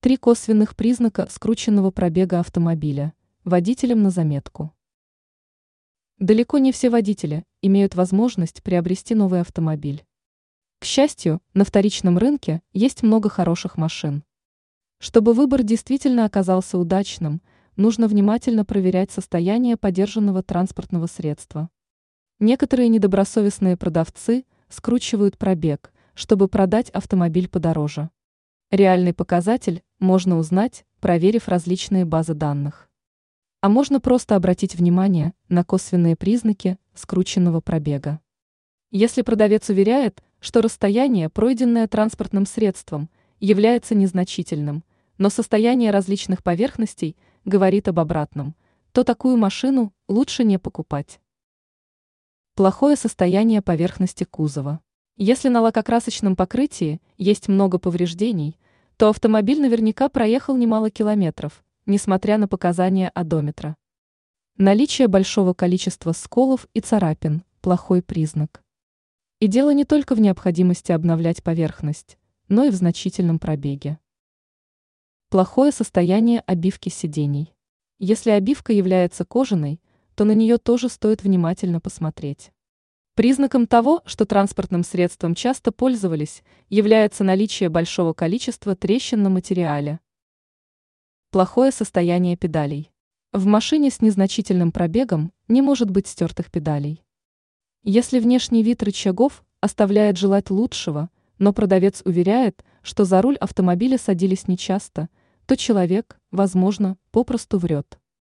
Три косвенных признака скрученного пробега автомобиля. Водителям на заметку. Далеко не все водители имеют возможность приобрести новый автомобиль. К счастью, на вторичном рынке есть много хороших машин. Чтобы выбор действительно оказался удачным, нужно внимательно проверять состояние подержанного транспортного средства. Некоторые недобросовестные продавцы скручивают пробег, чтобы продать автомобиль подороже. Реальный показатель можно узнать, проверив различные базы данных. А можно просто обратить внимание на косвенные признаки скрученного пробега. Если продавец уверяет, что расстояние, пройденное транспортным средством, является незначительным, но состояние различных поверхностей говорит об обратном, то такую машину лучше не покупать. Плохое состояние поверхности кузова. Если на лакокрасочном покрытии есть много повреждений, то автомобиль наверняка проехал немало километров, несмотря на показания одометра. Наличие большого количества сколов и царапин – плохой признак. И дело не только в необходимости обновлять поверхность, но и в значительном пробеге. Плохое состояние обивки сидений. Если обивка является кожаной, то на нее тоже стоит внимательно посмотреть. Признаком того, что транспортным средством часто пользовались, является наличие большого количества трещин на материале. Плохое состояние педалей. В машине с незначительным пробегом не может быть стертых педалей. Если внешний вид рычагов оставляет желать лучшего, но продавец уверяет, что за руль автомобиля садились нечасто, то человек, возможно, попросту врет.